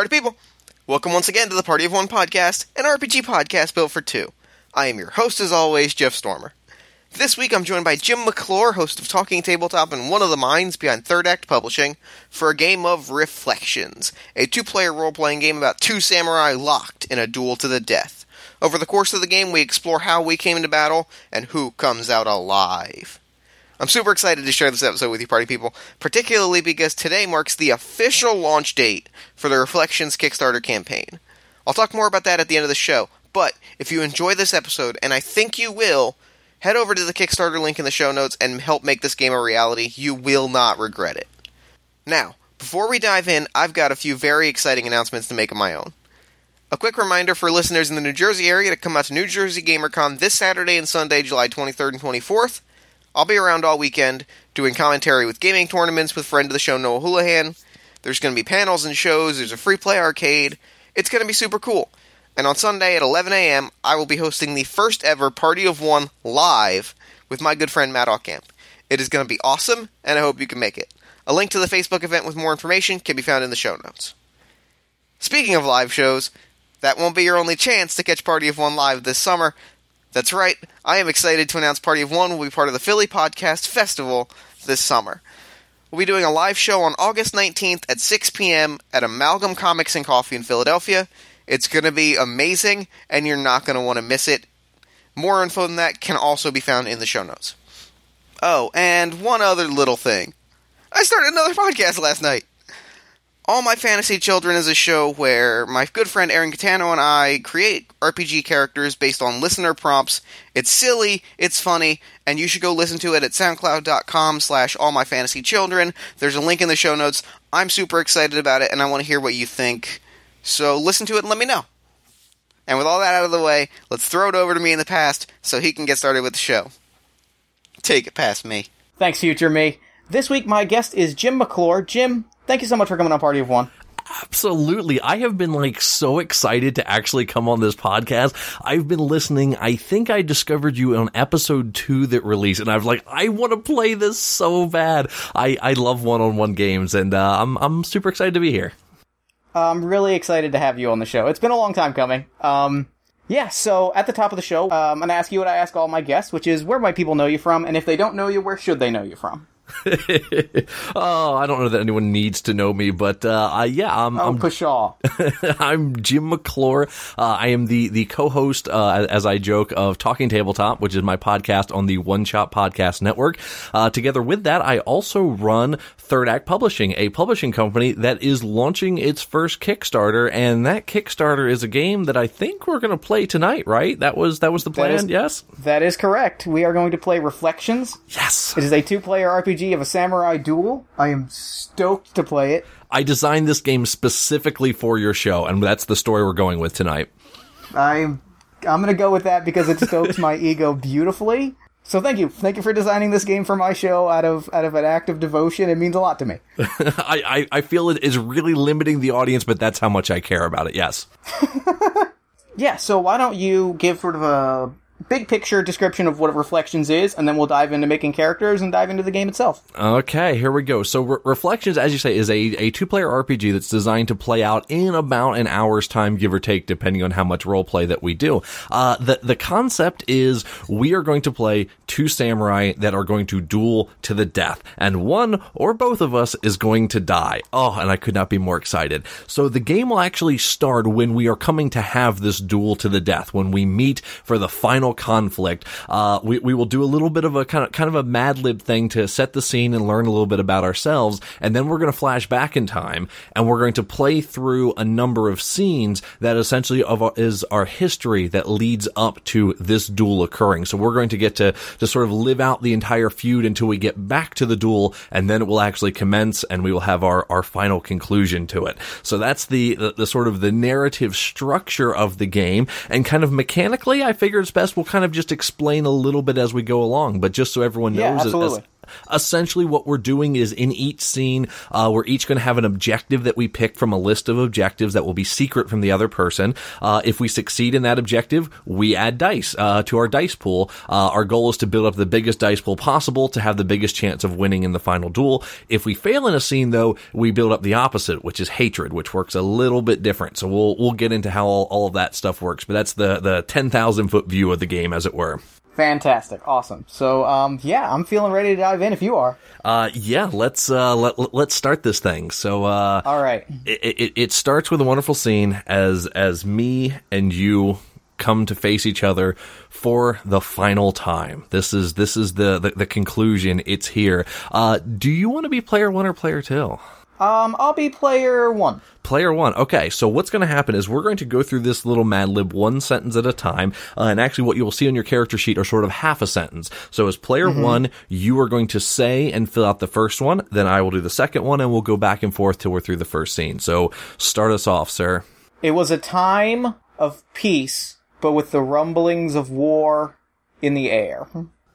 party people. Welcome once again to the Party of One podcast, an RPG podcast built for two. I am your host, as always, Jeff Stormer. This week I'm joined by Jim McClure, host of Talking Tabletop and one of the minds behind Third Act Publishing, for a game of Reflections, a two player role playing game about two samurai locked in a duel to the death. Over the course of the game, we explore how we came into battle and who comes out alive. I'm super excited to share this episode with you, party people, particularly because today marks the official launch date for the Reflections Kickstarter campaign. I'll talk more about that at the end of the show, but if you enjoy this episode, and I think you will, head over to the Kickstarter link in the show notes and help make this game a reality. You will not regret it. Now, before we dive in, I've got a few very exciting announcements to make of my own. A quick reminder for listeners in the New Jersey area to come out to New Jersey GamerCon this Saturday and Sunday, July 23rd and 24th. I'll be around all weekend doing commentary with gaming tournaments with friend of the show Noah Houlihan. There's going to be panels and shows. There's a free play arcade. It's going to be super cool. And on Sunday at 11 a.m., I will be hosting the first ever Party of One live with my good friend Matt Ockamp. It is going to be awesome, and I hope you can make it. A link to the Facebook event with more information can be found in the show notes. Speaking of live shows, that won't be your only chance to catch Party of One live this summer. That's right, I am excited to announce Party of One will be part of the Philly Podcast Festival this summer. We'll be doing a live show on August 19th at 6 p.m. at Amalgam Comics and Coffee in Philadelphia. It's going to be amazing, and you're not going to want to miss it. More info than that can also be found in the show notes. Oh, and one other little thing. I started another podcast last night. All My Fantasy Children is a show where my good friend Aaron Catano and I create RPG characters based on listener prompts. It's silly, it's funny, and you should go listen to it at soundcloud.com slash all my fantasy children. There's a link in the show notes. I'm super excited about it, and I want to hear what you think. So listen to it and let me know. And with all that out of the way, let's throw it over to me in the past so he can get started with the show. Take it past me. Thanks, future me. This week, my guest is Jim McClure. Jim, thank you so much for coming on Party of One. Absolutely. I have been like so excited to actually come on this podcast. I've been listening. I think I discovered you on episode two that released and I was like, I want to play this so bad. I, I love one-on-one games and, uh, I'm, I'm super excited to be here. I'm really excited to have you on the show. It's been a long time coming. Um, yeah, so at the top of the show, um, I'm going to ask you what I ask all my guests, which is where might people know you from? And if they don't know you, where should they know you from? oh, I don't know that anyone needs to know me, but uh, I, yeah, I'm. Oh, I'm pshaw. I'm Jim McClure. Uh, I am the the co-host, uh, as I joke, of Talking Tabletop, which is my podcast on the One Shot Podcast Network. Uh, together with that, I also run Third Act Publishing, a publishing company that is launching its first Kickstarter, and that Kickstarter is a game that I think we're going to play tonight. Right? That was that was the plan. That is, yes, that is correct. We are going to play Reflections. Yes, it is a two-player RPG of a samurai duel. I am stoked to play it. I designed this game specifically for your show, and that's the story we're going with tonight. I'm I'm gonna go with that because it stokes my ego beautifully. So thank you, thank you for designing this game for my show out of out of an act of devotion. It means a lot to me. I, I I feel it is really limiting the audience, but that's how much I care about it. Yes. yeah. So why don't you give sort of a big picture description of what Reflections is, and then we'll dive into making characters and dive into the game itself. Okay, here we go. So Re- Reflections, as you say, is a, a two-player RPG that's designed to play out in about an hour's time, give or take, depending on how much role play that we do. Uh, the, the concept is we are going to play two samurai that are going to duel to the death, and one or both of us is going to die. Oh, and I could not be more excited. So the game will actually start when we are coming to have this duel to the death, when we meet for the final conflict. Uh, we, we will do a little bit of a kind of, kind of a Mad Lib thing to set the scene and learn a little bit about ourselves. And then we're going to flash back in time and we're going to play through a number of scenes that essentially of our, is our history that leads up to this duel occurring. So we're going to get to, to sort of live out the entire feud until we get back to the duel and then it will actually commence and we will have our, our final conclusion to it. So that's the, the, the sort of the narrative structure of the game and kind of mechanically, I figure it's best we'll kind of just explain a little bit as we go along, but just so everyone knows, yeah, absolutely. Essentially what we're doing is in each scene, uh, we're each going to have an objective that we pick from a list of objectives that will be secret from the other person. Uh, if we succeed in that objective, we add dice uh, to our dice pool. Uh, our goal is to build up the biggest dice pool possible to have the biggest chance of winning in the final duel. If we fail in a scene, though, we build up the opposite, which is hatred, which works a little bit different. So we'll we'll get into how all, all of that stuff works. But that's the the ten thousand foot view of the game, as it were. Fantastic, awesome. So, um, yeah, I'm feeling ready to dive in. If you are, Uh, yeah, let's uh, let let's start this thing. So, uh, all right. it, it, it starts with a wonderful scene as as me and you come to face each other for the final time. This is this is the the, the conclusion. It's here. Uh, do you want to be player one or player two? Um, I'll be player one. Player one. Okay, so what's going to happen is we're going to go through this little Mad Lib one sentence at a time, uh, and actually, what you will see on your character sheet are sort of half a sentence. So, as player one, you are going to say and fill out the first one. Then I will do the second one, and we'll go back and forth till we're through the first scene. So, start us off, sir. It was a time of peace, but with the rumblings of war in the air.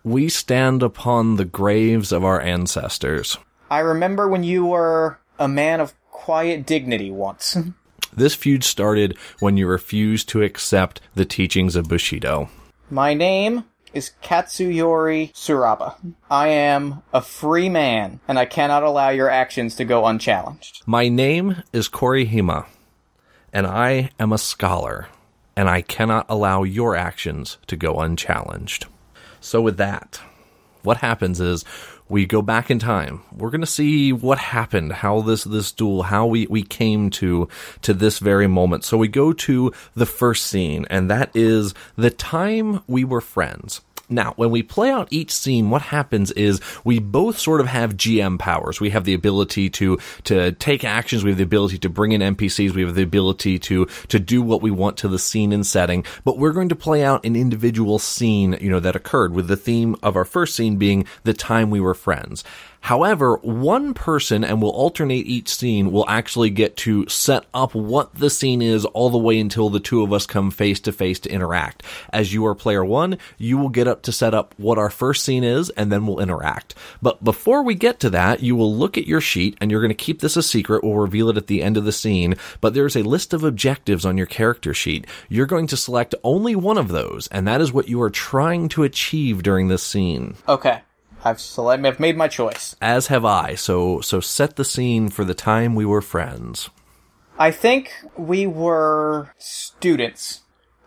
We stand upon the graves of our ancestors. I remember when you were a man of quiet dignity once. Mm-hmm. This feud started when you refused to accept the teachings of Bushido. My name is Katsuyori Suraba. I am a free man, and I cannot allow your actions to go unchallenged. My name is Korihima, and I am a scholar, and I cannot allow your actions to go unchallenged. So, with that, what happens is we go back in time. We're going to see what happened, how this this duel, how we we came to to this very moment. So we go to the first scene, and that is the time we were friends. Now, when we play out each scene, what happens is we both sort of have GM powers. We have the ability to to take actions. We have the ability to bring in NPCs. We have the ability to to do what we want to the scene and setting. But we're going to play out an individual scene, you know, that occurred with the theme of our first scene being the time we were friends. However, one person, and we'll alternate each scene, will actually get to set up what the scene is all the way until the two of us come face to face to interact. As you are player one, you will get up to set up what our first scene is, and then we'll interact. But before we get to that, you will look at your sheet, and you're going to keep this a secret. We'll reveal it at the end of the scene, but there's a list of objectives on your character sheet. You're going to select only one of those, and that is what you are trying to achieve during this scene Okay. I've select- I've made my choice. as have I. So so set the scene for the time we were friends. I think we were students.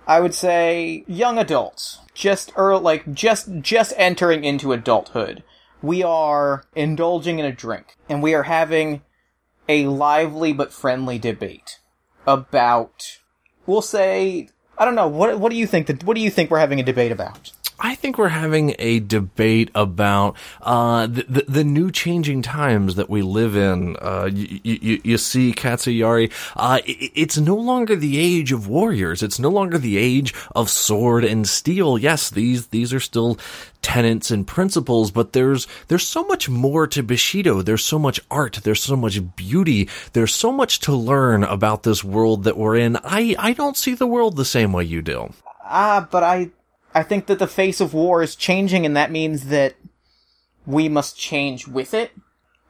I would say young adults. Just or like just just entering into adulthood. We are indulging in a drink and we are having a lively but friendly debate about we'll say I don't know what what do you think that what do you think we're having a debate about? I think we're having a debate about uh, the, the the new changing times that we live in. Uh, you, you, you see, Katsuyari, uh, it, it's no longer the age of warriors. It's no longer the age of sword and steel. Yes, these these are still tenets and principles, but there's there's so much more to Bushido. There's so much art. There's so much beauty. There's so much to learn about this world that we're in. I I don't see the world the same way you do. Ah, but I I think that the face of war is changing and that means that we must change with it.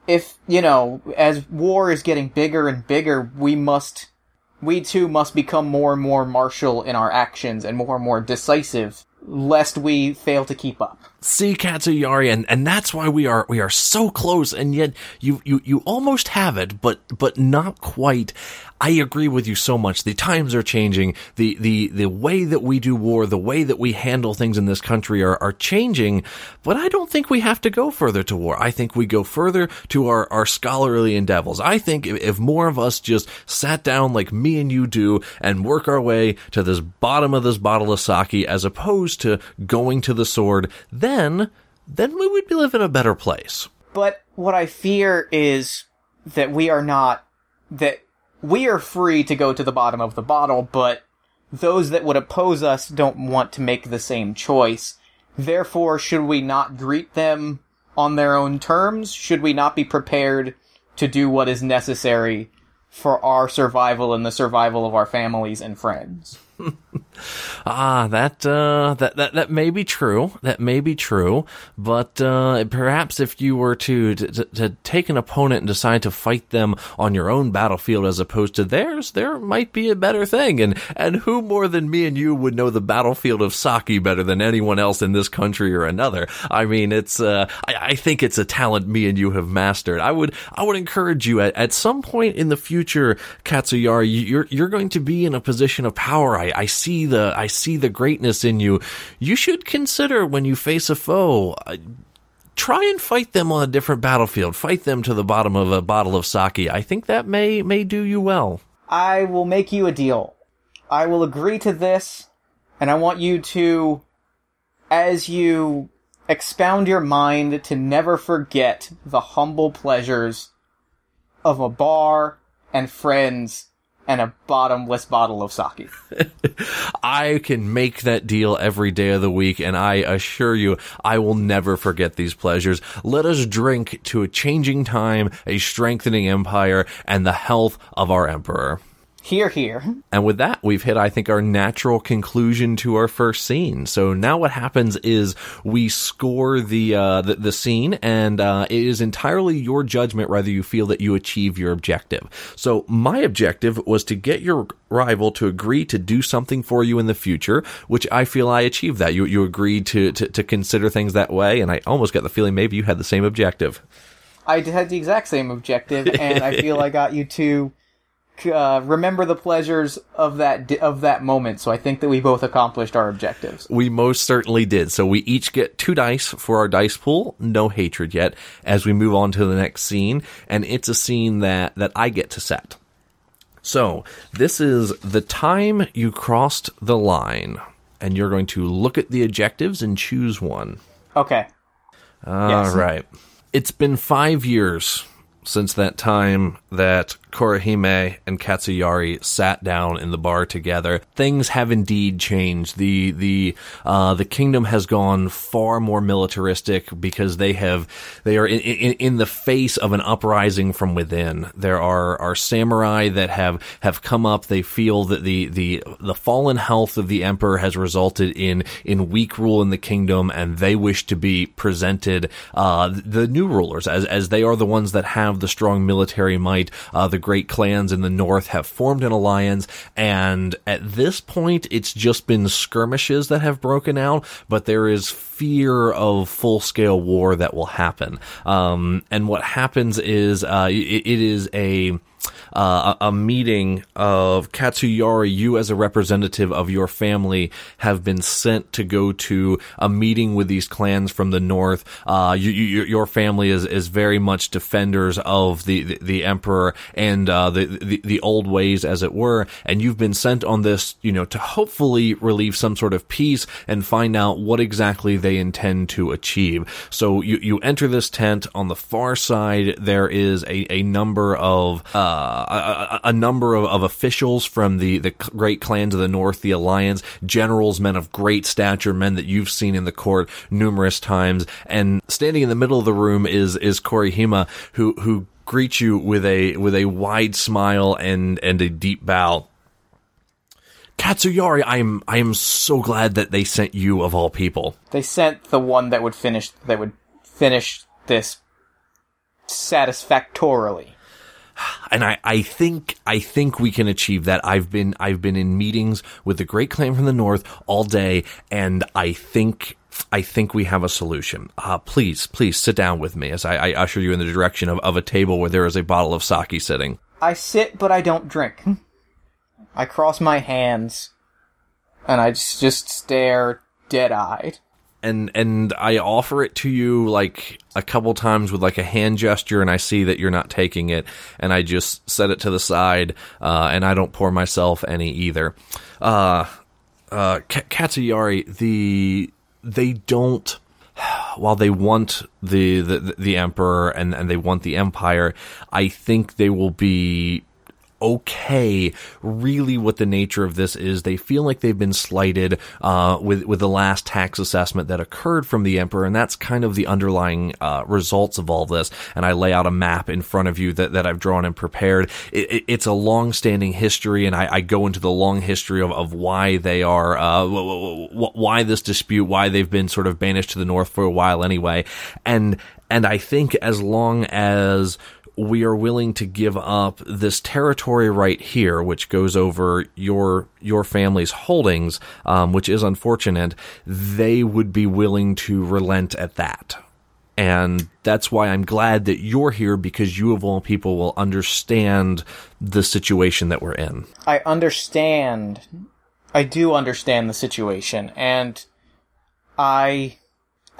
If, you know, as war is getting bigger and bigger, we must we too must become more and more martial in our actions and more and more decisive lest we fail to keep up. see Katsuyari, and, and that's why we are we are so close, and yet you, you you almost have it, but but not quite. I agree with you so much. The times are changing. The the the way that we do war, the way that we handle things in this country are, are changing, but I don't think we have to go further to war. I think we go further to our, our scholarly endeavors. I think if, if more of us just sat down like me and you do and work our way to this bottom of this bottle of sake as opposed to going to the sword, then then we would live in a better place. But what I fear is that we are not that we are free to go to the bottom of the bottle, but those that would oppose us don't want to make the same choice. Therefore, should we not greet them on their own terms? Should we not be prepared to do what is necessary for our survival and the survival of our families and friends? Ah, that uh, that that that may be true. That may be true. But uh, perhaps if you were to, to to take an opponent and decide to fight them on your own battlefield as opposed to theirs, there might be a better thing. And and who more than me and you would know the battlefield of sake better than anyone else in this country or another? I mean, it's uh, I, I think it's a talent me and you have mastered. I would I would encourage you at, at some point in the future, Katsuyari, you're you're going to be in a position of power. I, I see the I see the greatness in you. You should consider when you face a foe. Uh, try and fight them on a different battlefield. Fight them to the bottom of a bottle of sake. I think that may may do you well. I will make you a deal. I will agree to this, and I want you to, as you expound your mind, to never forget the humble pleasures of a bar and friends and a bottomless bottle of sake. I can make that deal every day of the week, and I assure you, I will never forget these pleasures. Let us drink to a changing time, a strengthening empire, and the health of our emperor. Hear, hear. And with that, we've hit, I think, our natural conclusion to our first scene. So now what happens is we score the uh, the, the, scene, and uh, it is entirely your judgment whether you feel that you achieve your objective. So my objective was to get your rival to agree to do something for you in the future, which I feel I achieved that. You you agreed to, to, to consider things that way, and I almost got the feeling maybe you had the same objective. I had the exact same objective, and I feel I got you to uh, remember the pleasures of that of that moment. So I think that we both accomplished our objectives. We most certainly did. So we each get two dice for our dice pool. No hatred yet. As we move on to the next scene, and it's a scene that that I get to set. So this is the time you crossed the line, and you're going to look at the objectives and choose one. Okay. All yes. right. It's been five years since that time that Korihime and Katsuyari sat down in the bar together. Things have indeed changed. The the uh, the kingdom has gone far more militaristic because they have they are in, in, in, the face of an uprising from within. There are are samurai that have have come up. They feel that the the the fallen health of the emperor has resulted in in weak rule in the kingdom, and they wish to be presented uh, the new rulers as as they are the ones that have the strong military might. Uh, the great clans in the north have formed an alliance, and at this point, it's just been skirmishes that have broken out, but there is fear of full scale war that will happen. Um, and what happens is, uh, it, it is a, uh, a meeting of Katsuyari, you as a representative of your family have been sent to go to a meeting with these clans from the north. Uh, you, you, your family is, is very much defenders of the, the, the emperor and, uh, the, the, the old ways, as it were. And you've been sent on this, you know, to hopefully relieve some sort of peace and find out what exactly they intend to achieve. So you, you enter this tent on the far side. There is a, a number of, uh, Uh, a, a, number of, of, officials from the, the great clans of the north, the alliance, generals, men of great stature, men that you've seen in the court numerous times. And standing in the middle of the room is, is Korihime, who, who greets you with a, with a wide smile and, and a deep bow. Katsuyari, I'm I am so glad that they sent you of all people. They sent the one that would finish that would finish this satisfactorily and I, I think I think we can achieve that. I've been I've been in meetings with the Great Clan from the North all day, and I think I think we have a solution. Uh, please, please sit down with me as I, I usher you in the direction of, of a table where there is a bottle of sake sitting. I sit, but I don't drink. I cross my hands, and I just, just stare dead eyed and and I offer it to you like a couple times with like a hand gesture, and I see that you're not taking it, and I just set it to the side, uh, and I don't pour myself any either. Uh, uh, Katsuyari, the they don't. While they want the, the the emperor and and they want the empire, I think they will be okay really what the nature of this is. They feel like they've been slighted uh, with with the last tax assessment that occurred from the emperor, and that's kind of the underlying uh, results of all this. And I lay out a map in front of you that, that I've drawn and prepared. It, it, it's a long standing history, and I, I, go into the long history of, of why they are uh, why this dispute, why they've been sort of banished to the north for a while anyway, and and I think as long as we are willing to give up this territory right here, which goes over your your family's holdings, um, which is unfortunate. They would be willing to relent at that, and that's why I'm glad that you're here because you of all people will understand the situation that we're in. I understand. I do understand the situation, and I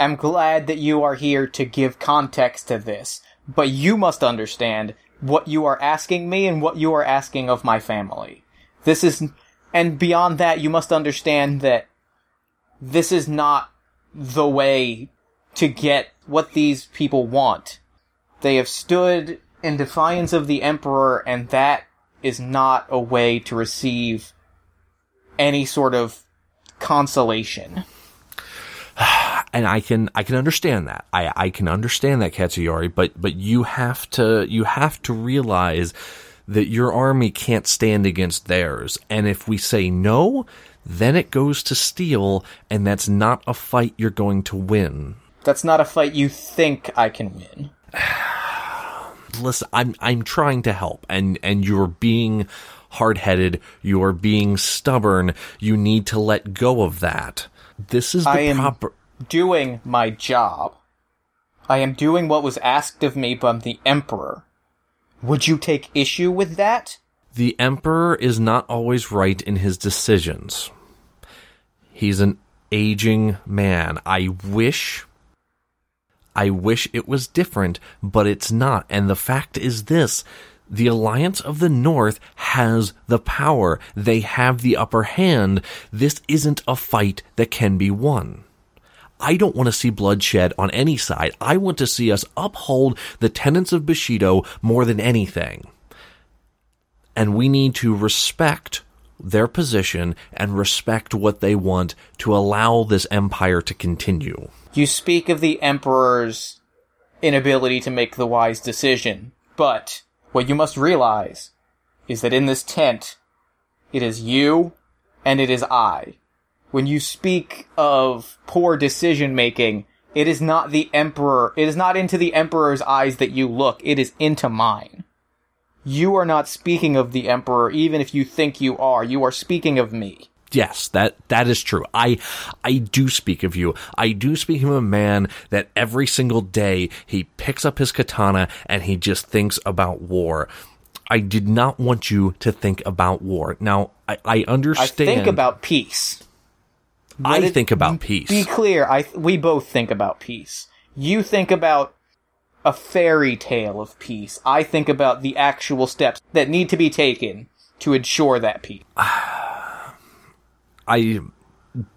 am glad that you are here to give context to this but you must understand what you are asking me and what you are asking of my family. This is, and beyond that, you must understand that this is not the way to get what these people want. They have stood in defiance of the Emperor, and that is not a way to receive any sort of consolation and I can I can understand that. I I can understand that Katsuyori, but but you have to you have to realize that your army can't stand against theirs. And if we say no, then it goes to steel, and that's not a fight you're going to win. That's not a fight you think I can win. Listen, I'm I'm trying to help, and and you're being hard headed. You're being stubborn. You need to let go of that. This is the I proper doing my job. I am doing what was asked of me by the Emperor. Would you take issue with that? The Emperor is not always right in his decisions. He's an aging man. I wish. I wish it was different, but it's not. And the fact is this the Alliance of the North has the power. They have the upper hand. This isn't a fight that can be won. I don't want to see bloodshed on any side. I want to see us uphold the tenets of Bushido more than anything. And we need to respect their position and respect what they want to allow this empire to continue. You speak of the Emperor's inability to make the wise decision, but what you must realize is that in this tent, it is you and it is I when you speak of poor decision making, it is not the emperor, it is not into the emperor's eyes that you look, it is into mine. You are not speaking of the emperor, even if you think you are. You are speaking of me. Yes, that that is true. I I do speak of you. I do speak of a man that every single day he picks up his katana and he just thinks about war. I did not want you to think about war. Now I, I understand. I think about peace. I it, think about peace. Be clear, I we both think about peace. You think about a fairy tale of peace. I think about the actual steps that need to be taken to ensure that peace. I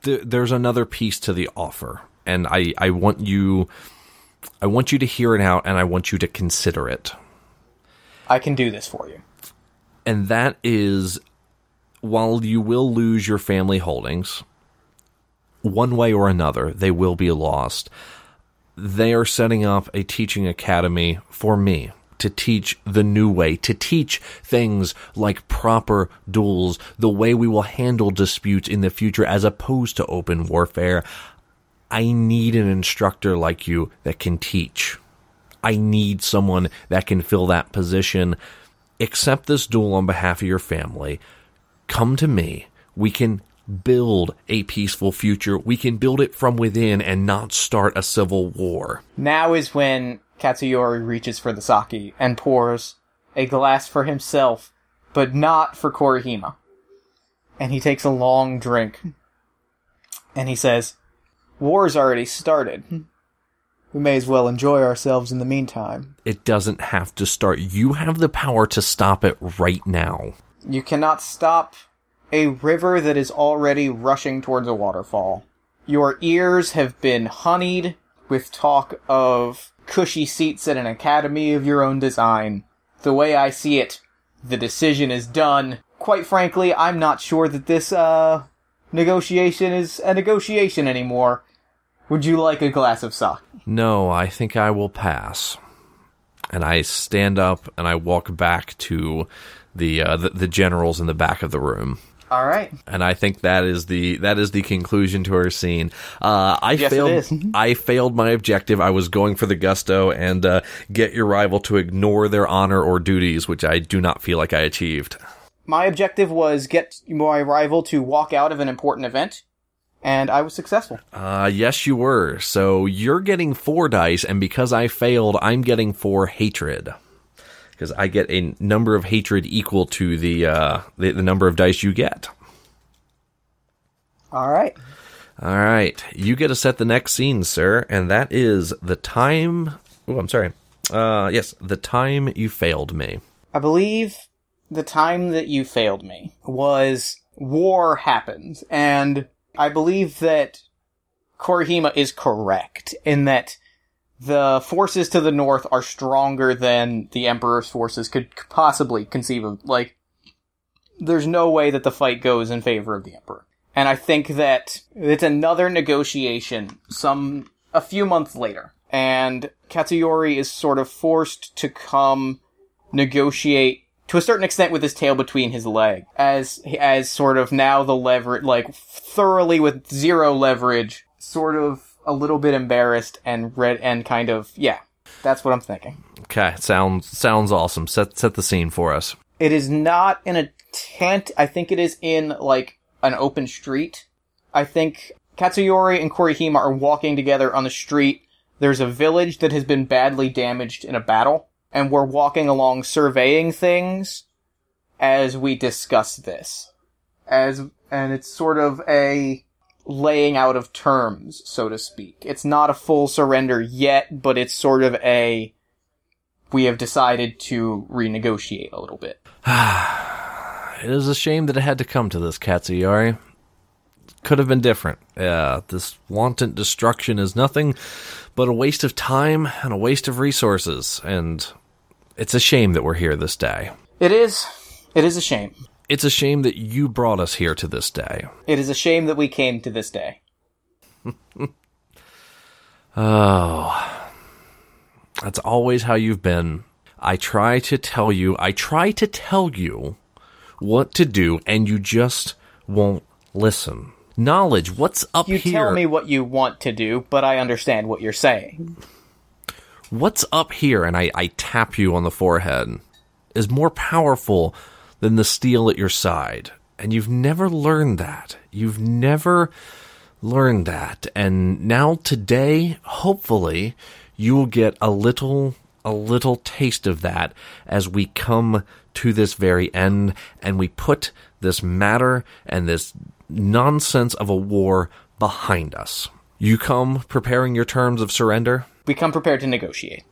th- there's another piece to the offer, and I I want you I want you to hear it out, and I want you to consider it. I can do this for you. And that is, while you will lose your family holdings, one way or another, they will be lost. They are setting up a teaching academy for me to teach the new way, to teach things like proper duels, the way we will handle disputes in the future as opposed to open warfare. I need an instructor like you that can teach. I need someone that can fill that position. Accept this duel on behalf of your family. Come to me. We can build a peaceful future. We can build it from within and not start a civil war. Now is when Katsuyori reaches for the sake and pours a glass for himself, but not for Korihima. And he takes a long drink. And he says, War's already started. We may as well enjoy ourselves in the meantime. It doesn't have to start. You have the power to stop it right now. You cannot stop a river that is already rushing towards a waterfall. Your ears have been honeyed with talk of cushy seats at an academy of your own design. The way I see it, The decision is done. Quite frankly, I'm not sure that this, uh, negotiation is a negotiation anymore. Would you like a glass of sake? No, I think I will pass. And I stand up and I walk back to the uh, the, the generals in the back of the room. All right. And I think that is the that is the conclusion to our scene. Uh, I Yes, failed. is. I failed my objective. I was going for the gusto and uh, get your rival to ignore their honor or duties, which I do not feel like I achieved. My objective was get my rival to walk out of an important event, and I was successful. Uh, yes, you were. So you're getting four dice, and because I failed, I'm getting four hatred. Because I get a number of hatred equal to the, uh, the the number of dice you get. All right. All right, you get to set the next scene, sir, and that is the time. Oh, I'm sorry. Uh, yes, the time you failed me. I believe the time that you failed me was war happened, and I believe that Korihima is correct in that the forces to the north are stronger than the Emperor's forces could possibly conceive of. Like, there's no way that the fight goes in favor of the Emperor. And I think that it's another negotiation some, a few months later. And Katsuyori is sort of forced to come negotiate to a certain extent with his tail between his leg as as sort of now the leverage like thoroughly with zero leverage sort of a little bit embarrassed and red and kind of yeah that's what i'm thinking. Okay, sounds sounds awesome. Set set the scene for us. it is not in a tent. I think it is in like an open street. I think katsuyori and korihima are walking together on the street. There's a village that has been badly damaged in a battle and we're walking along surveying things as we discuss this. As and it's sort of a laying out of terms so to speak it's not a full surrender yet but it's sort of a we have decided to renegotiate a little bit It is a shame that it had to come to this, Katsuyori. Could have been different. Yeah, this wanton destruction is nothing but a waste of time and a waste of resources, and it's a shame that we're here this day. It is. It is a shame. It's a shame that you brought us here to this day. It is a shame that we came to this day. Oh, that's always how you've been. I try to tell you, I try to tell you what to do, and you just won't listen. Knowledge, what's up You here? tell me what you want to do, but I understand what you're saying. what's up here, and I, I tap you on the forehead, is more powerful than the steel at your side. And you've never learned that. You've never learned that. And now today, hopefully, you will get a little, a little taste of that as we come to this very end and we put this matter and this nonsense of a war behind us. You come preparing your terms of surrender? We come prepared to negotiate.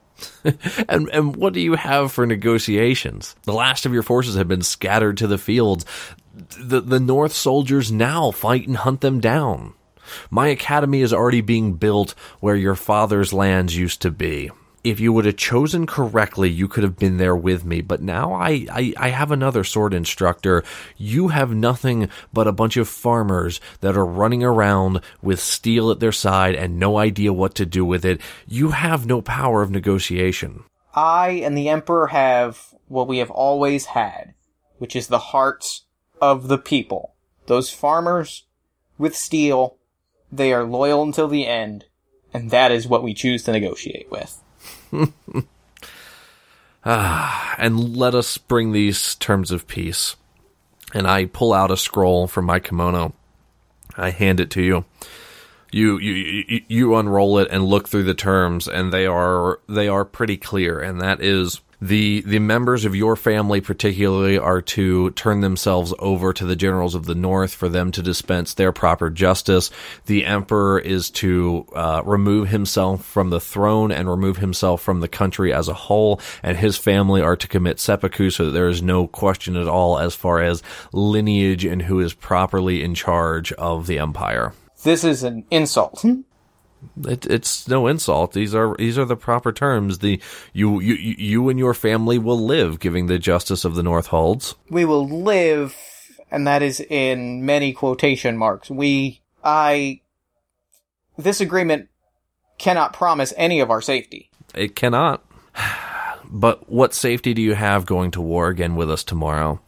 And and what do you have for negotiations? The last of your forces have been scattered to the fields. The the North soldiers now fight and hunt them down. My academy is already being built where your father's lands used to be. If you would have chosen correctly, you could have been there with me, but now I, I, I have another sword instructor. You have nothing but a bunch of farmers that are running around with steel at their side and no idea what to do with it. You have no power of negotiation. I and the Emperor have what we have always had, which is the hearts of the people. Those farmers with steel, they are loyal until the end, and that is what we choose to negotiate with. Ah, and let us bring these terms of peace. And I pull out a scroll from my kimono. I hand it to you. You, you you you unroll it and look through the terms, and they are they are pretty clear. And that is the the members of your family, particularly, are to turn themselves over to the generals of the North for them to dispense their proper justice. The emperor is to uh, remove himself from the throne and remove himself from the country as a whole, and his family are to commit seppuku, so that there is no question at all as far as lineage and who is properly in charge of the empire. This is an insult. It, it's no insult. These are these are the proper terms. The you you you and your family will live, giving the justice of the North holds. We will live, and that is in many quotation marks. We, I, this agreement cannot promise any of our safety. It cannot. But what safety do you have going to war again with us tomorrow?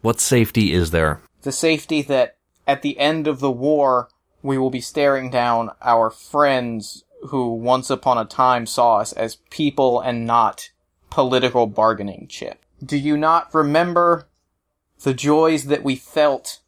What safety is there? The safety that at the end of the war, we will be staring down our friends who once upon a time saw us as people and not political bargaining chip. Do you not remember the joys that we felt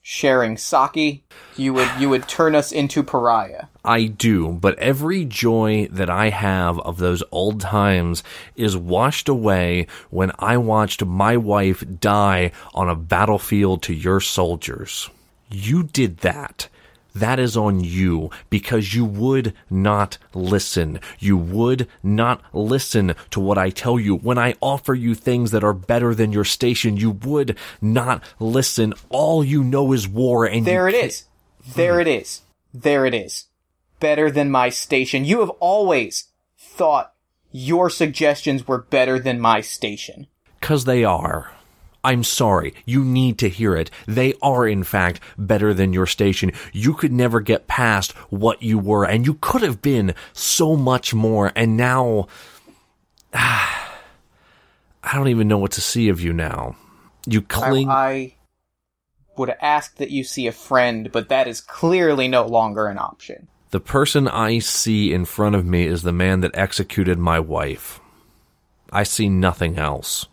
sharing sake? You would, you would turn us into pariah. I do, but every joy that I have of those old times is washed away when I watched my wife die on a battlefield to your soldiers. You did that. That is on you because you would not listen. You would not listen to what I tell you. When I offer you things that are better than your station, you would not listen. All you know is war and There it is. There it is. There it is. Better than my station. You have always thought your suggestions were better than my station. Cause they are. I'm sorry. You need to hear it. They are, in fact, better than your station. You could never get past what you were, and you could have been so much more, and now. I don't even know what to see of you now. You I, cling. I would ask that you see a friend, but that is clearly no longer an option. the person I see in front of me is the man that executed my wife. I see nothing else.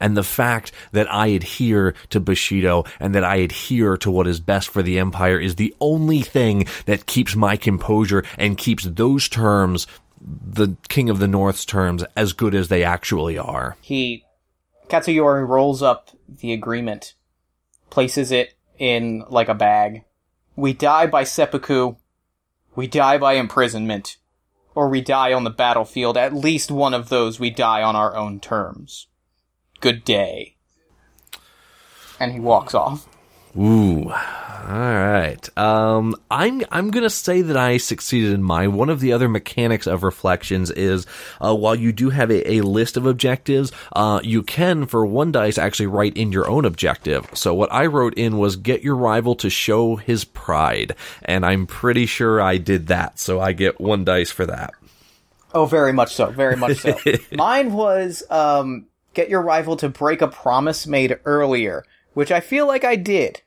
And the fact that I adhere to Bushido and that I adhere to what is best for the Empire is the only thing that keeps my composure and keeps those terms, the King of the North's terms, as good as they actually are. He, Katsuyori rolls up the agreement, places it in like a bag. We die by seppuku, we die by imprisonment, or we die on the battlefield. At least one of those we die on our own terms. Good day. And he walks off. Ooh. All right. Um, I'm I'm gonna say that I succeeded in mine. One of the other mechanics of reflections is uh, while you do have a, a list of objectives, uh, you can for one dice actually write in your own objective. So what I wrote in was get your rival to show his pride, and I'm pretty sure I did that. So I get one dice for that. Oh, very much so. Very much so. Mine was um, get your rival to break a promise made earlier, which I feel like I did.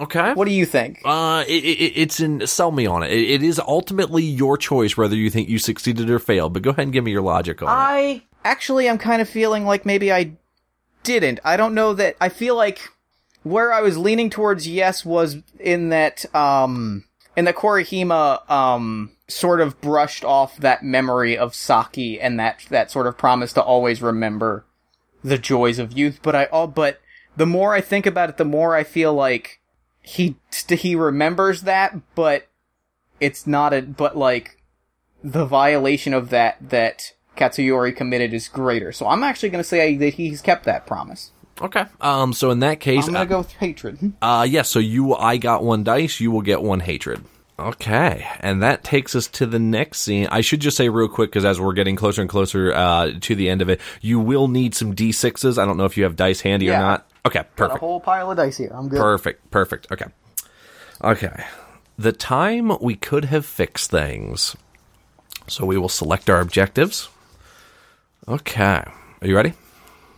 Okay. What do you think? Uh, it, it, it's in sell me on it. it. It is ultimately your choice whether you think you succeeded or failed. But go ahead and give me your logic on it. I actually I'm kind of feeling like maybe I didn't. I don't know that I feel like where I was leaning towards yes was in that um in that Korihima um sort of brushed off that memory of sake and that that sort of promise to always remember the joys of youth, but I all but the more I think about it the more I feel like he he remembers that but it's not a but like the violation of that that Katsuyori committed is greater. So I'm actually going to say that he's kept that promise. Okay. Um. So in that case, I'm going to go with hatred. Uh, yes, so you, I got one dice, you will get one hatred. Okay, and that takes us to the next scene. I should just say real quick, because as we're getting closer and closer uh, to the end of it, you will need some d6s. I don't know if you have dice handy or not. Okay, Got a whole pile of dice here. I'm good. Perfect, perfect. Okay. Okay. The time we could have fixed things. So we will select our objectives. Okay. Are you ready?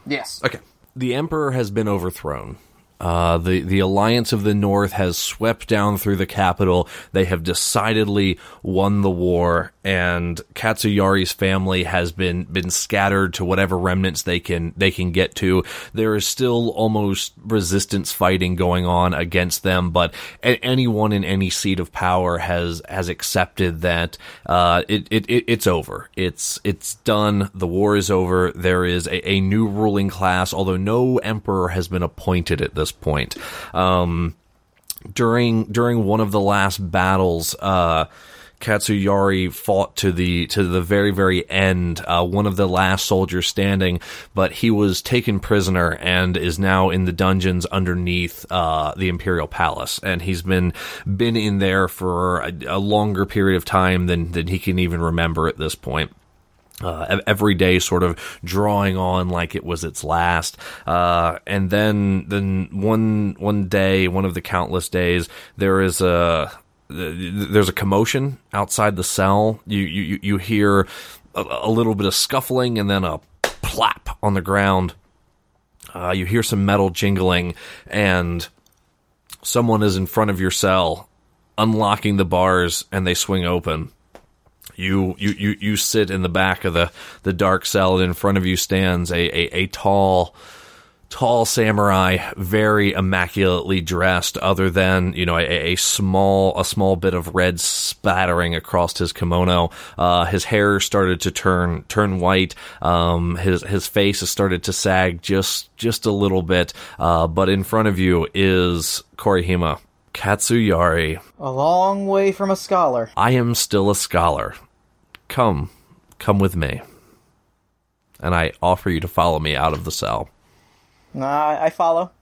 yes. Okay. The Emperor has been overthrown. Uh, the the alliance of the North has swept down through the capital. They have decidedly won the war, and Katsuyari's family has been been scattered to whatever remnants they can they can get to. There is still almost resistance fighting going on against them, but a- anyone in any seat of power has has accepted that uh, it, it, it it's over. It's it's done. The war is over. There is a, a new ruling class, although no emperor has been appointed at this point. Um, during during one of the last battles, uh, Katsuyari fought to the to the very very end, uh, one of the last soldiers standing, but he was taken prisoner and is now in the dungeons underneath uh, the Imperial Palace, and he's been been in there for a, a longer period of time than than he can even remember at this point uh, every day sort of drawing on like it was its last. Uh, and then, then one, one day, one of the countless days, there is a, there's a commotion outside the cell. You, you, you hear a, a little bit of scuffling and then a plap on the ground. Uh, you hear some metal jingling and someone is in front of your cell unlocking the bars and they swing open you, you, you, you sit in the back of the, the dark cell, and in front of you stands a, a, a tall, tall samurai, very immaculately dressed, other than, you know, a, a, small, a small bit of red spattering across his kimono. Uh, his hair started to turn, turn white. Um, his, his face has started to sag just, just a little bit. Uh, but in front of you is Korihima. Katsuyari. A long way from a scholar. I am still a scholar. Come, come with me. And I offer you to follow me out of the cell. Uh, I follow.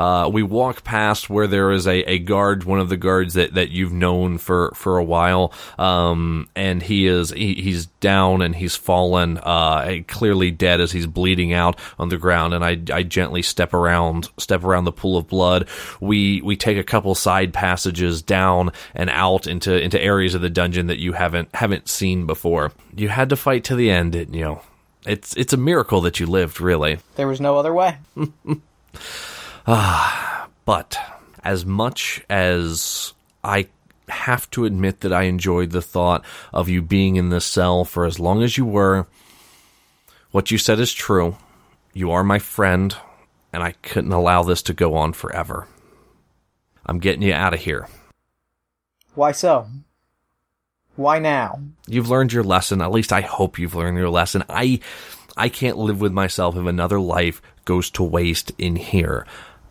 Uh, we walk past where there is a, a guard, one of the guards that, that you've known for, for a while, um, and he is he, he's down and he's fallen, uh, clearly dead as he's bleeding out on the ground. And I, I gently step around step around the pool of blood. We we take a couple side passages down and out into into areas of the dungeon that you haven't haven't seen before. You had to fight to the end, didn't you? It's it's a miracle that you lived, really. There was no other way. Ah, but as much as I have to admit that I enjoyed the thought of you being in this cell for as long as you were, what you said is true. You are my friend, and I couldn't allow this to go on forever. I'm getting you out of here. Why so? Why now? You've learned your lesson. At least I hope you've learned your lesson. I I can't live with myself if another life goes to waste in here.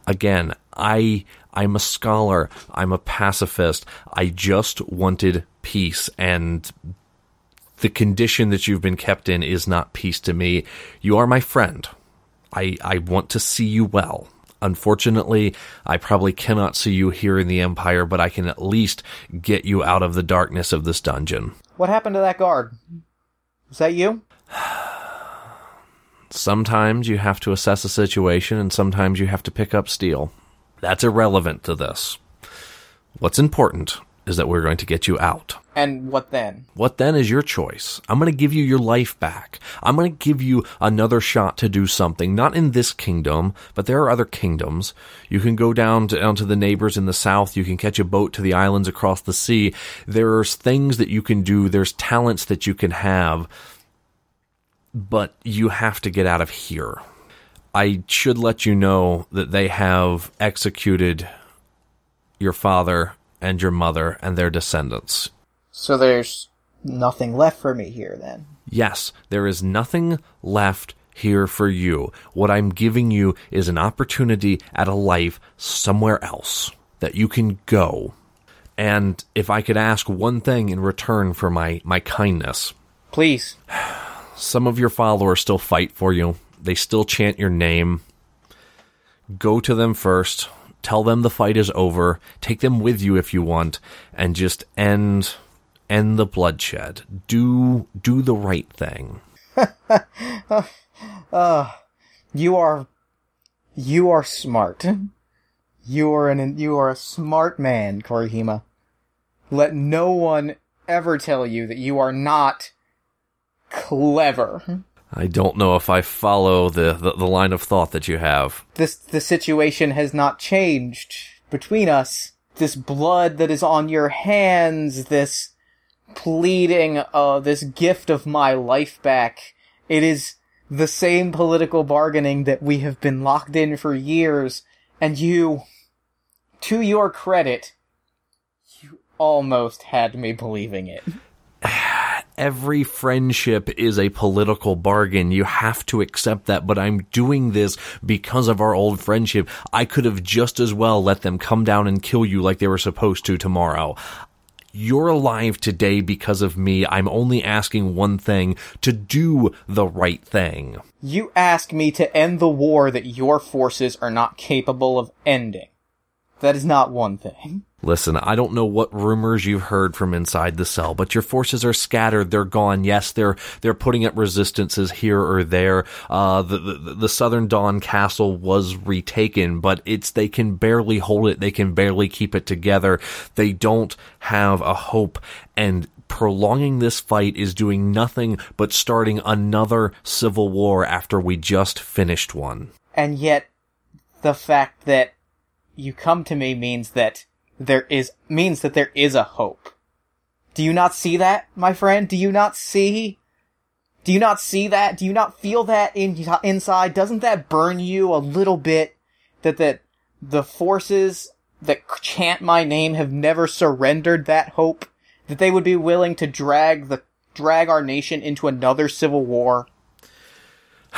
Again, I I'm a scholar. I'm a pacifist. I just wanted peace and the condition that you've been kept in is not peace to me. You are my friend. I I want to see you well. Unfortunately, I probably cannot see you here in the Empire, but I can at least get you out of the darkness of this dungeon. What happened to that guard? Was that you? Sometimes you have to assess a situation, and sometimes you have to pick up steel. That's irrelevant to this. What's important is that we're going to get you out. And what then? What then is your choice. I'm going to give you your life back. I'm going to give you another shot to do something, not in this kingdom, but there are other kingdoms. You can go down to, down to the neighbors in the south. You can catch a boat to the islands across the sea. There's things that you can do. There's talents that you can have but you have to get out of here. I should let you know that they have executed your father and your mother and their descendants. So there's nothing left for me here then? Yes, there is nothing left here for you. What I'm giving you is an opportunity at a life somewhere else that you can go. And if I could ask one thing in return for my, my kindness. Please. Some of your followers still fight for you. They still chant your name. Go to them first. Tell them the fight is over. Take them with you if you want, and just end end the bloodshed. Do do the right thing. uh, you are you are smart. You are an you are a smart man, Korihima. Let no one ever tell you that you are not clever. I don't know if I follow the, the, the, line of thought that you have. This the situation has not changed between us. This blood that is on your hands, this pleading, uh, this gift of my life back. It is the same political bargaining that we have been locked in for years, and you, to your credit, you almost had me believing it. every friendship is a political bargain. You have to accept that, but I'm doing this because of our old friendship. I could have just as well let them come down and kill you like they were supposed to tomorrow. You're alive today because of me. I'm only asking one thing to do the right thing. You ask me to end the war that your forces are not capable of ending. That is not one thing. Listen, I don't know what rumors you've heard from inside the cell, but your forces are scattered. They're gone. Yes, they're they're putting up resistances here or there. Uh, the, the the Southern Dawn Castle was retaken, but it's they can barely hold it. They can barely keep it together. They don't have a hope, and prolonging this fight is doing nothing but starting another civil war after we just finished one. And yet, the fact that you come to me means that there is means that there is a hope. Do you not see that, my friend? Do you not see? Do you not see that? Do you not feel that in inside? Doesn't that burn you a little bit that that the forces that chant my name have never surrendered that hope? That they would be willing to drag the drag our nation into another civil war?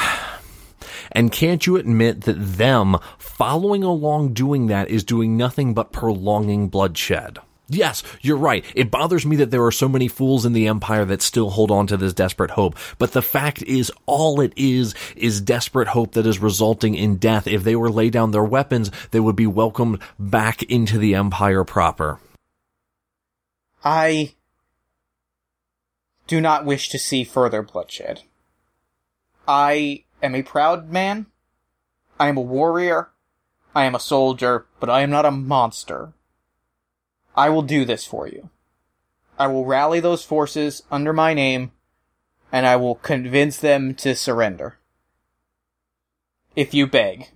And can't you admit that them following along doing that is doing nothing but prolonging bloodshed? Yes, you're right. It bothers me that there are so many fools in the Empire that still hold on to this desperate hope. But the fact is, all it is, is desperate hope that is resulting in death. If they were lay down their weapons, they would be welcomed back into the Empire proper. I do not wish to see further bloodshed. I am a proud man. I am a warrior. I am a soldier, but I am not a monster. I will do this for you. I will rally those forces under my name, and I will convince them to surrender. If you beg.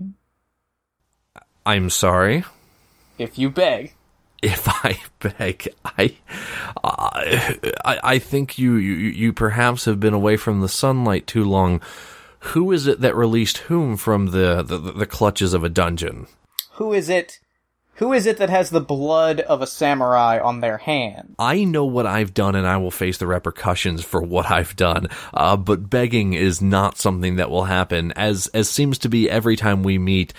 I'm sorry. If you beg. If I beg, I, I, I think you, you, you perhaps have been away from the sunlight too long who is it that released whom from the, the, the clutches of a dungeon? Who is it? Who is it that has the blood of a samurai on their hand? I know what I've done and I will face the repercussions for what I've done. Uh, but begging is not something that will happen. As, as seems to be every time we meet,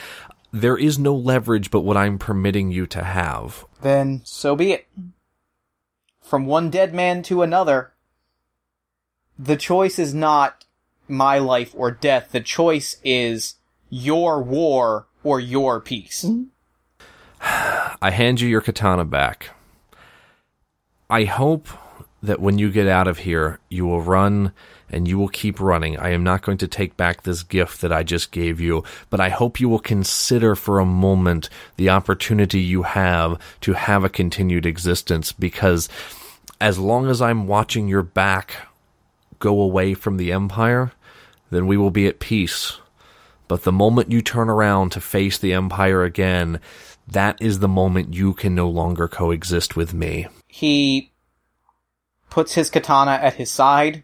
there is no leverage but what I'm permitting you to have. Then so be it. From one dead man to another, the choice is not my life or death. The choice is your war or your peace. Mm-hmm. I hand you your katana back. I hope that when you get out of here, you will run and you will keep running. I am not going to take back this gift that I just gave you, but I hope you will consider for a moment the opportunity you have to have a continued existence because as long as I'm watching your back go away from the Empire, then we will be at peace. But the moment you turn around to face the Empire again, that is the moment you can no longer coexist with me. He puts his katana at his side.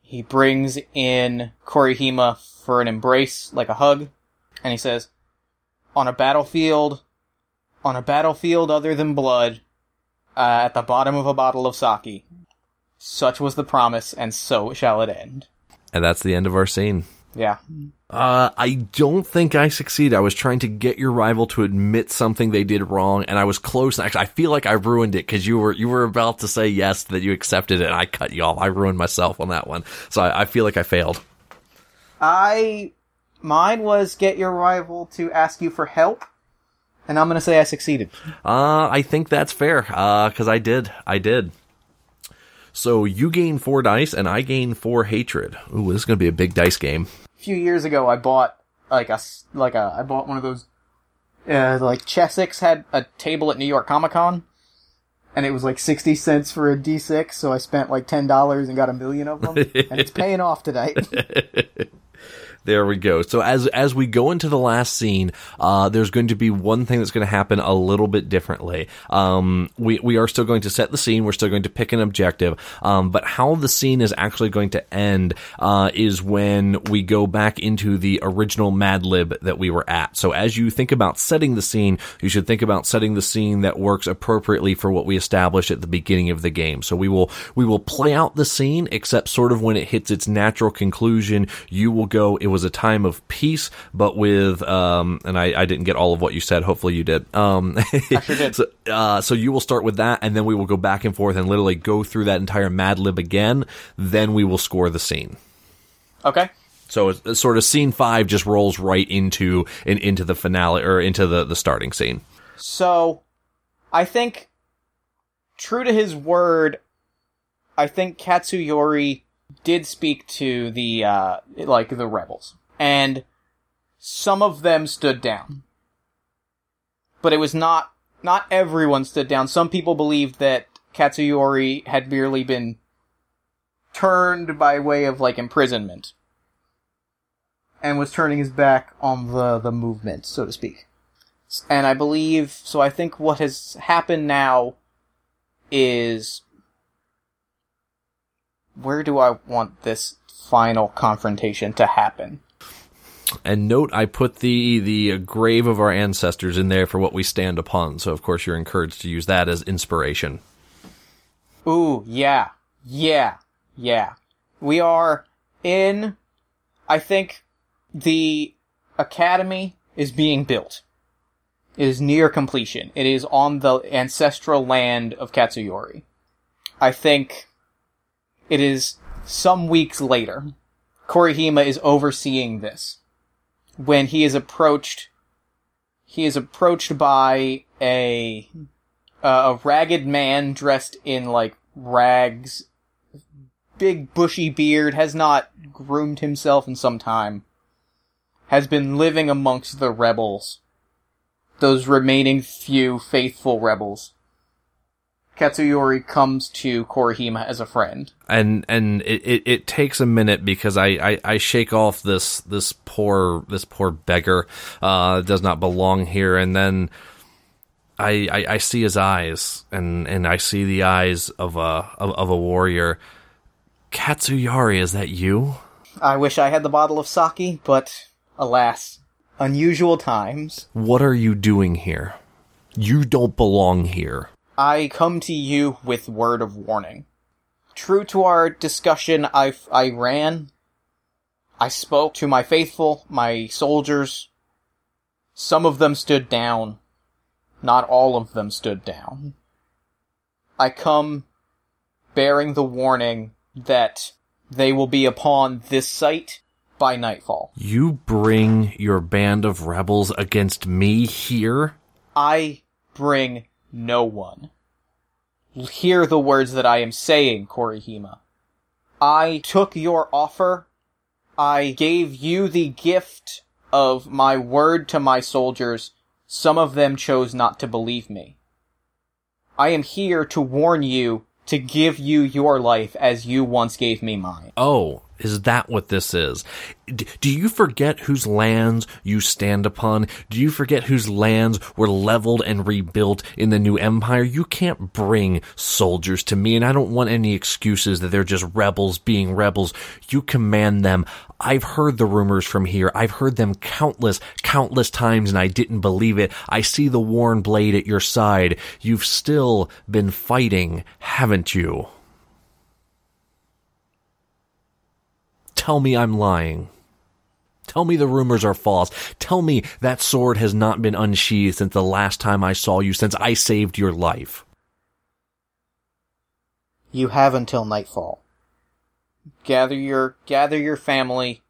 He brings in Korihima for an embrace, like a hug, and he says, On a battlefield, on a battlefield other than blood, uh, at the bottom of a bottle of sake. Such was the promise, and so shall it end. And that's the end of our scene. Yeah. Uh, I don't think I succeed. I was trying to get your rival to admit something they did wrong, and I was close. Actually, I feel like I ruined it because you were you were about to say yes that you accepted it, and I cut you off. I ruined myself on that one, so I, I feel like I failed. I mine was get your rival to ask you for help, and I'm gonna say I succeeded. Uh, I think that's fair. Uh, because I did, I did. So you gain four dice, and I gain four hatred. Ooh, this is gonna be a big dice game. A few years ago, I bought like a like a I bought one of those. Uh, like Chessex had a table at New York Comic Con, and it was like sixty cents for a D6. So I spent like ten dollars and got a million of them, and it's paying off today. There we go. So as as we go into the last scene, uh, there's going to be one thing that's going to happen a little bit differently. Um, we we are still going to set the scene. We're still going to pick an objective. Um, but how the scene is actually going to end uh, is when we go back into the original Mad Lib that we were at. So as you think about setting the scene, you should think about setting the scene that works appropriately for what we established at the beginning of the game. So we will we will play out the scene, except sort of when it hits its natural conclusion, you will go, it was a time of peace, but with, um, and I, I didn't get all of what you said. Hopefully you did. Um, sure did. so, uh, so you will start with that, and then we will go back and forth and literally go through that entire Mad Lib again. Then we will score the scene. Okay. So it's, it's sort of scene five just rolls right into in, into the finale or into the the starting scene. So, I think, true to his word, I think Katsuyori did speak to the, uh, like, the rebels. And some of them stood down. But it was not, not everyone stood down. Some people believed that Katsuyori had merely been turned by way of, like, imprisonment. And was turning his back on the, the movement, so to speak. And I believe, so I think what has happened now is where do I want this final confrontation to happen? And note, I put the the uh, grave of our ancestors in there for what we stand upon. So of course you're encouraged to use that as inspiration. Ooh, yeah, yeah, yeah. We are in, I think, the academy is being built. It is near completion. It is on the ancestral land of Katsuyori. I think it is some weeks later. Korihima is overseeing this. When he is approached, he is approached by a, uh, a ragged man dressed in like rags, big bushy beard, has not groomed himself in some time, has been living amongst the rebels those remaining few faithful rebels. Katsuyori comes to Korihima as a friend. And and it, it, it takes a minute because I, I, I shake off this this poor this poor beggar uh does not belong here and then I, I, I see his eyes and, and I see the eyes of a of, of a warrior. Katsuyori, is that you? I wish I had the bottle of sake, but alas, unusual times. What are you doing here? You don't belong here. I come to you with word of warning. True to our discussion, I, I ran. I spoke to my faithful, my soldiers. Some of them stood down. Not all of them stood down. I come bearing the warning that they will be upon this site by nightfall. You bring your band of rebels against me here? I bring no one. Hear the words that I am saying, Korihima. I took your offer. I gave you the gift of my word to my soldiers. Some of them chose not to believe me. I am here to warn you to give you your life as you once gave me mine. Oh, is that what this is? Do you forget whose lands you stand upon? Do you forget whose lands were leveled and rebuilt in the new empire? You can't bring soldiers to me, and I don't want any excuses that they're just rebels being rebels. You command them. I've heard the rumors from here. I've heard them countless, countless times, and I didn't believe it. I see the worn blade at your side. You've still been fighting, haven't you? Tell me I'm lying. Tell me the rumors are false. Tell me that sword has not been unsheathed since the last time I saw you, since I saved your life. You have until nightfall. Gather your, gather your family,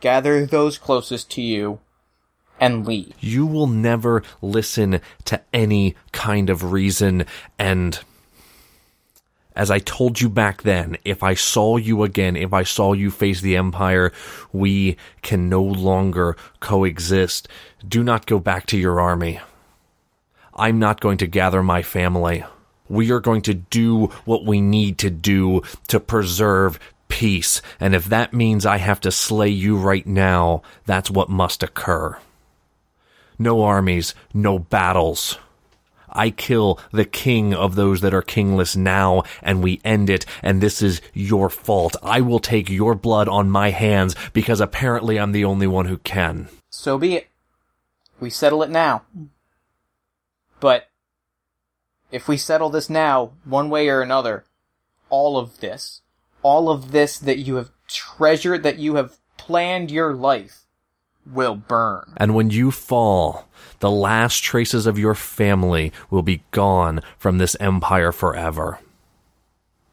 gather those closest to you, and leave. You will never listen to any kind of reason and as I told you back then, if I saw you again, if I saw you face the Empire, we can no longer coexist. Do not go back to your army. I'm not going to gather my family. We are going to do what we need to do to preserve peace. And if that means I have to slay you right now, that's what must occur. No armies, no battles. I kill the king of those that are kingless now, and we end it, and this is your fault. I will take your blood on my hands, because apparently I'm the only one who can. So be it. We settle it now. But, if we settle this now, one way or another, all of this, all of this that you have treasured, that you have planned your life will burn. And when you fall, the last traces of your family will be gone from this empire forever.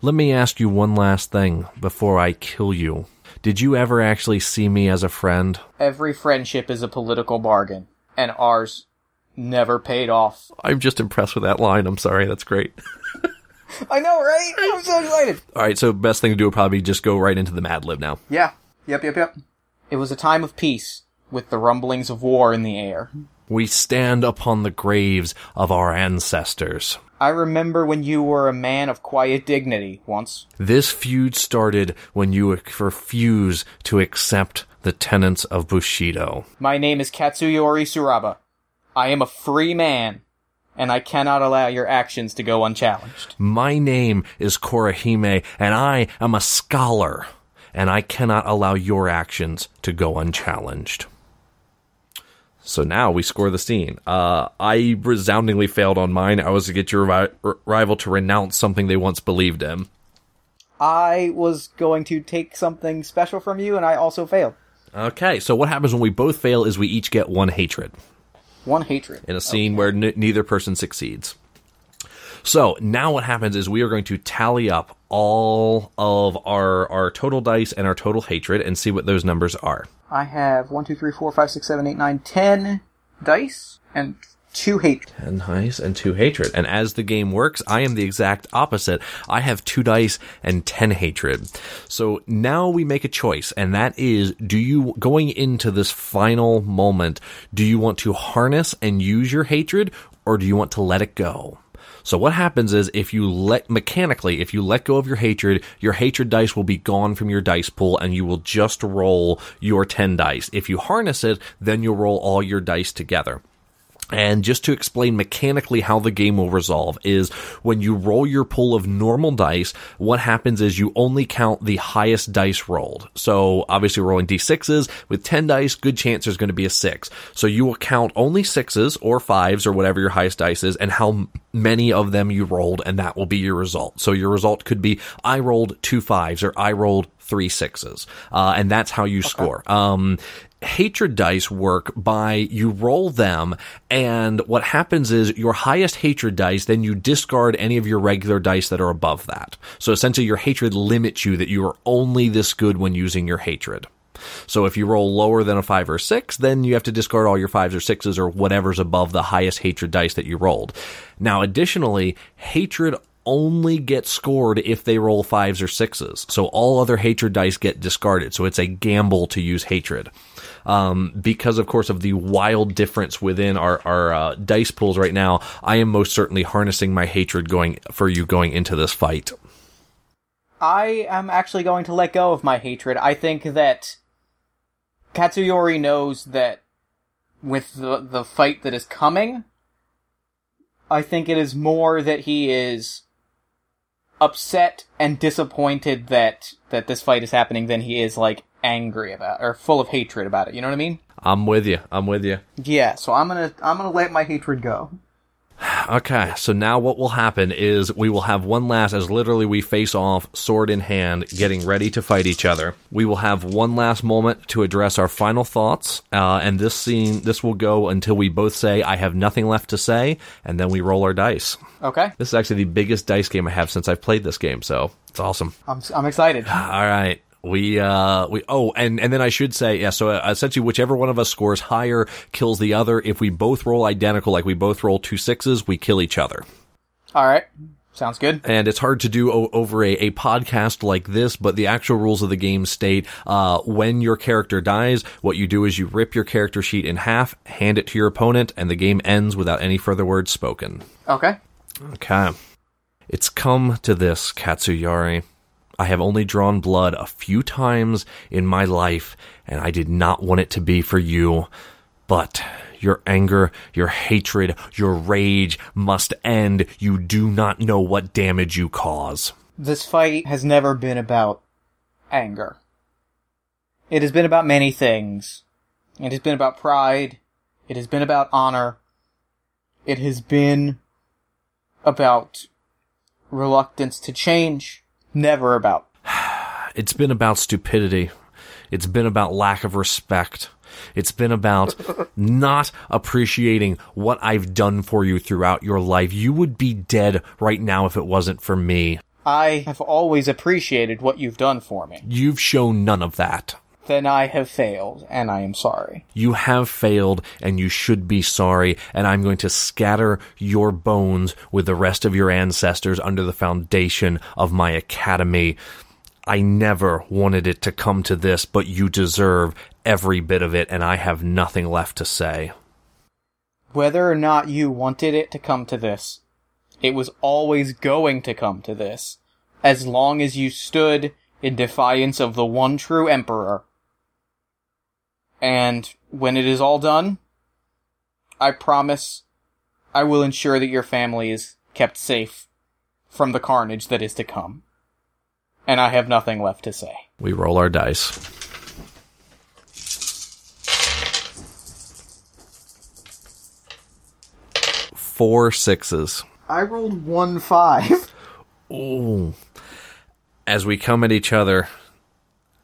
Let me ask you one last thing before I kill you. Did you ever actually see me as a friend? Every friendship is a political bargain, and ours never paid off. I'm just impressed with that line. I'm sorry. That's great. I know, right? I'm so excited. All right. So best thing to do would probably just go right into the Mad Lib now. Yeah. Yep, yep, yep. It was a time of peace, with the rumblings of war in the air. We stand upon the graves of our ancestors. I remember when you were a man of quiet dignity once. This feud started when you refused to accept the tenets of Bushido. My name is Katsuyori Suraba. I am a free man, and I cannot allow your actions to go unchallenged. My name is Korahime, and I am a scholar, and I cannot allow your actions to go unchallenged. So now we score the scene. Uh, I resoundingly failed on mine. I was to get your ri- r- rival to renounce something they once believed in. I was going to take something special from you, and I also failed. Okay, so what happens when we both fail is we each get one hatred One hatred. in a scene where n- neither person succeeds. So now what happens is we are going to tally up all of our our total dice and our total hatred and see what those numbers are. I have one, two, three, four, five, six, seven, eight, nine, ten dice and two hatred. And nice and two hatred. And as the game works, I am the exact opposite. I have two dice and ten hatred. So now we make a choice, and that is do you, going into this final moment, do you want to harness and use your hatred, or do you want to let it go? So what happens is if you let mechanically, if you let go of your hatred, your hatred dice will be gone from your dice pool and you will just roll your 10 dice. If you harness it, then you'll roll all your dice together. And just to explain mechanically how the game will resolve is when you roll your pool of normal dice, what happens is you only count the highest dice rolled. So obviously rolling d6s with 10 dice, good chance there's going to be a 6. So you will count only 6s or 5s or whatever your highest dice is and how many of them you rolled and that will be your result. So your result could be I rolled two fives or I rolled three sixes. Uh, and that's how you score. Um, hatred dice work by you roll them and what happens is your highest hatred dice then you discard any of your regular dice that are above that so essentially your hatred limits you that you are only this good when using your hatred so if you roll lower than a five or six, then you have to discard all your fives or sixes or whatever's above the highest hatred dice that you rolled. Now, additionally, hatred only gets scored if they roll fives or sixes. So all other hatred dice get discarded. So it's a gamble to use hatred. Um, because of course of the wild difference within our, our uh, dice pools right now, I am most certainly harnessing my hatred going for you going into this fight. I am actually going to let go of my hatred. I think that Katsuyori knows that with the the fight that is coming, I think it is more that he is upset and disappointed that that this fight is happening than he is like angry about or full of hatred about it. You know what I mean? I'm with you. I'm with you. Yeah, so I'm going to I'm going to let my hatred go. Okay, so now what will happen is we will have one last, as literally we face off, sword in hand, getting ready to fight each other. We will have one last moment to address our final thoughts, uh, and this scene, this will go until we both say, I have nothing left to say, and then we roll our dice. Okay? This is actually the biggest dice game I have since I've played this game, so it's awesome. I'm I'm excited. All right. We, uh, we, oh, and, and then I should say, yeah, so uh, essentially whichever one of us scores higher kills the other. If we both roll identical, like we both roll two sixes, we kill each other. All right. Sounds good. and it's hard to do o- over a, a podcast like this, but the actual rules of the game state, uh, when your character dies, what you do is you rip your character sheet in half, hand it to your opponent, and the game ends without any further words spoken. Okay. Okay. It's come to this, Katsuyori. I have only drawn blood a few times in my life, and I did not want it to be for you. But your anger, your hatred, your rage must end. You do not know what damage you cause. This fight has never been about anger. It has been about many things. It has been about pride. It has been about honor. It has been about reluctance to change. Never about. It's been about stupidity. It's been about lack of respect. It's been about not appreciating what I've done for you throughout your life. You would be dead right now if it wasn't for me. I have always appreciated what you've done for me. You've shown none of that. Then I have failed, and I am sorry. You have failed, and you should be sorry, and I'm going to scatter your bones with the rest of your ancestors under the foundation of my academy. I never wanted it to come to this, but you deserve every bit of it, and I have nothing left to say. Whether or not you wanted it to come to this, it was always going to come to this, as long as you stood in defiance of the one true Emperor. And when it is all done, I promise I will ensure that your family is kept safe from the carnage that is to come. And I have nothing left to say. We roll our dice. Four sixes. I rolled one five. Ooh. As we come at each other,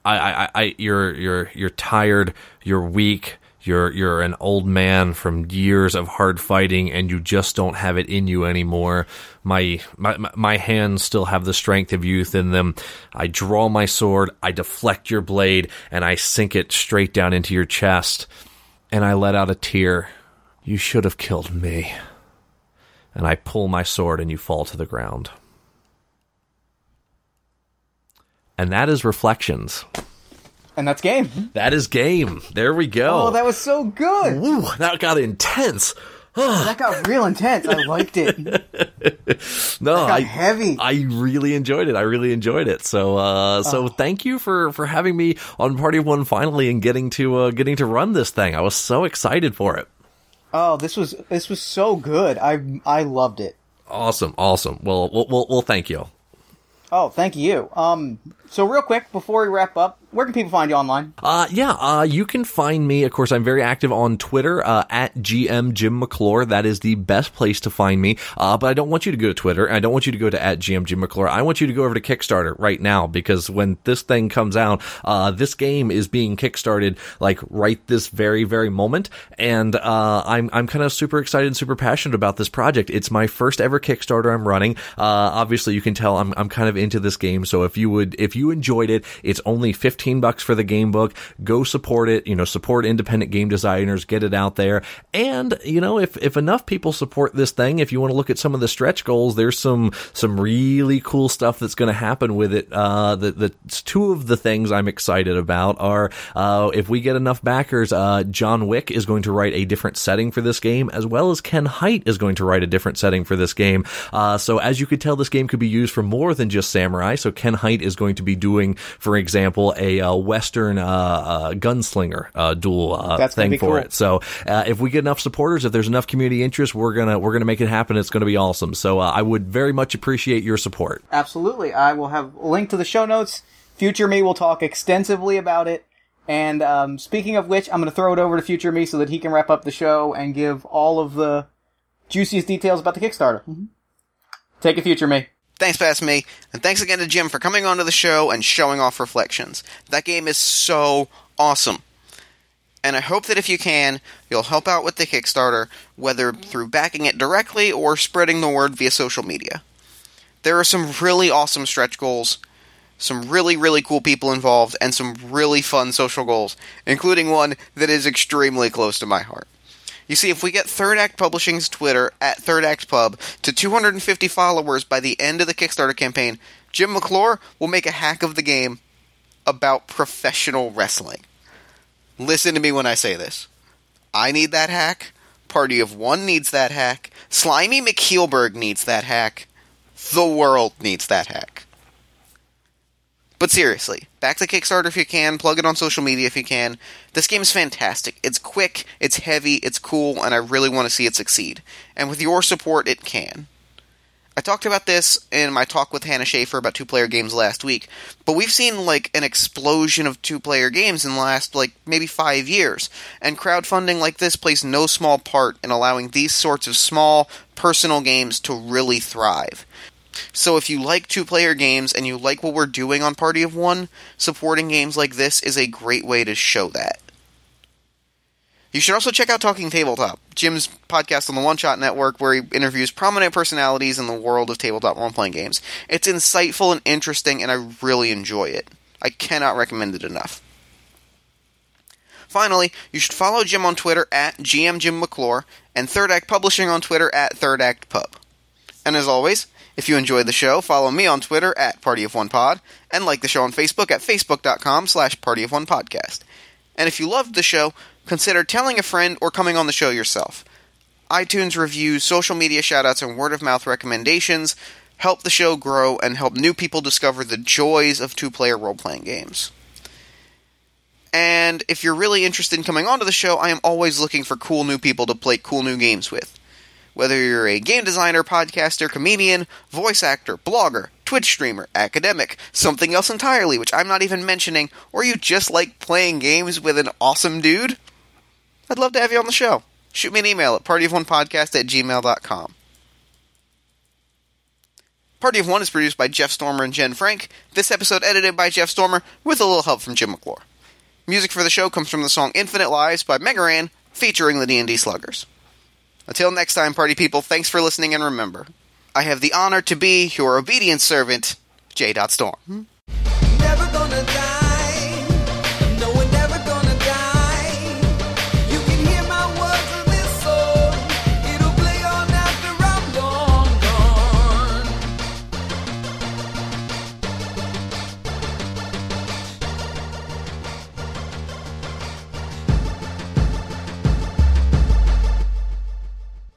I, I, I, you're, you're, you're tired. You're weak. You're, you're an old man from years of hard fighting, and you just don't have it in you anymore. My, my, my hands still have the strength of youth in them. I draw my sword. I deflect your blade, and I sink it straight down into your chest. And I let out a tear. You should have killed me. And I pull my sword, and you fall to the ground. And that is Reflections. And that's game. That is game. There we go. Oh, that was so good. Ooh, that got intense. That got real intense. I liked it. No, Got I heavy. I really enjoyed it. I really enjoyed it. So uh so Oh. thank you for for having me on Party One finally and getting to uh getting to run this thing. I was so excited for it. Oh, this was this was so good. I I loved it. Awesome. Awesome. Well, well, well, well thank you. Oh, thank you. Um, so real quick before we wrap up, where can people find you online? Uh, yeah, uh, you can find me. Of course, I'm very active on Twitter, uh, at GM Jim McClure. That is the best place to find me. Uh, but I don't want you to go to Twitter. I don't want you to go to at GM Jim McClure. I want you to go over to Kickstarter right now because when this thing comes out, uh, this game is being kickstarted like right this very, very moment. And, uh, I'm, I'm kind of super excited and super passionate about this project. It's my first ever Kickstarter I'm running. Uh, obviously you can tell I'm, I'm kind of into this game. So if you would, if you enjoyed it, it's only 15 bucks for the game book. Go support it, you know, support independent game designers, get it out there. And, you know, if, if enough people support this thing, if you want to look at some of the stretch goals, there's some, some really cool stuff that's going to happen with it. Uh, the, the two of the things I'm excited about are, uh, if we get enough backers, uh, John Wick is going to write a different setting for this game, as well as Ken Hite is going to write a different setting for this game. Uh, so as you could tell, this game could be used for more than just samurai. So Ken Hite is going to be doing, for example, a uh, Western uh, uh, gunslinger uh, duel uh, thing for cool. it. So uh, if we get enough supporters, if there's enough community interest, we're gonna we're gonna make it happen. It's gonna be awesome. So uh, I would very much appreciate your support. Absolutely. I will have a link to the show notes. Future me will talk extensively about it. And um, speaking of which, I'm going to throw it over to Future me so that he can wrap up the show and give all of the juiciest details about the Kickstarter. Take it, Future me. Thanks, Past Me, and thanks again to Jim for coming onto the show and showing off Reflections. That game is so awesome. And I hope that if you can, you'll help out with the Kickstarter, whether through backing it directly or spreading the word via social media. There are some really awesome stretch goals, some really, really cool people involved, and some really fun social goals, including one that is extremely close to my heart. You see, if we get Third Act Publishing's Twitter at Third Act Pub to 250 followers by the end of the Kickstarter campaign, Jim McClure will make a hack of the game about professional wrestling. Listen to me when I say this. I need that hack. Party of One needs that hack. Slimy McKeelberg needs that hack. The world needs that hack. But seriously, back to Kickstarter if you can, plug it on social media if you can. This game is fantastic. It's quick, it's heavy, it's cool, and I really want to see it succeed. And with your support, it can. I talked about this in my talk with Hannah Shaffer about two player games last week, but we've seen like an explosion of two player games in the last like maybe five years, and crowdfunding like this plays no small part in allowing these sorts of small, personal games to really thrive. So if you like two player games and you like what we're doing on Party of One, supporting games like this is a great way to show that. You should also check out Talking Tabletop, Jim's podcast on the One Shot Network, where he interviews prominent personalities in the world of tabletop role playing games. It's insightful and interesting, and I really enjoy it. I cannot recommend it enough. Finally, you should follow Jim on Twitter at GM Jim McClure and Third Act Publishing on Twitter at Third Act Pub. And as always, if you enjoyed the show, follow me on Twitter at Party of One Pod and like the show on Facebook at facebook.com slash Party of One Podcast. And if you loved the show, consider telling a friend or coming on the show yourself. iTunes reviews, social media shoutouts, and word of mouth recommendations help the show grow and help new people discover the joys of two player role playing games. And if you're really interested in coming onto the show, I am always looking for cool new people to play cool new games with. Whether you're a game designer, podcaster, comedian, voice actor, blogger, Twitch streamer, academic, something else entirely, which I'm not even mentioning, or you just like playing games with an awesome dude, I'd love to have you on the show. Shoot me an email at partyofonepodcast at gmail.com. Party of One is produced by Jeff Stormer and Jen Frank. This episode edited by Jeff Stormer with a little help from Jim McClure. Music for the show comes from the song Infinite Lives by Mega Ran, featuring the D&D Sluggers. Until next time, party people, thanks for listening and remember, I have the honor to be your obedient servant, J. Storm.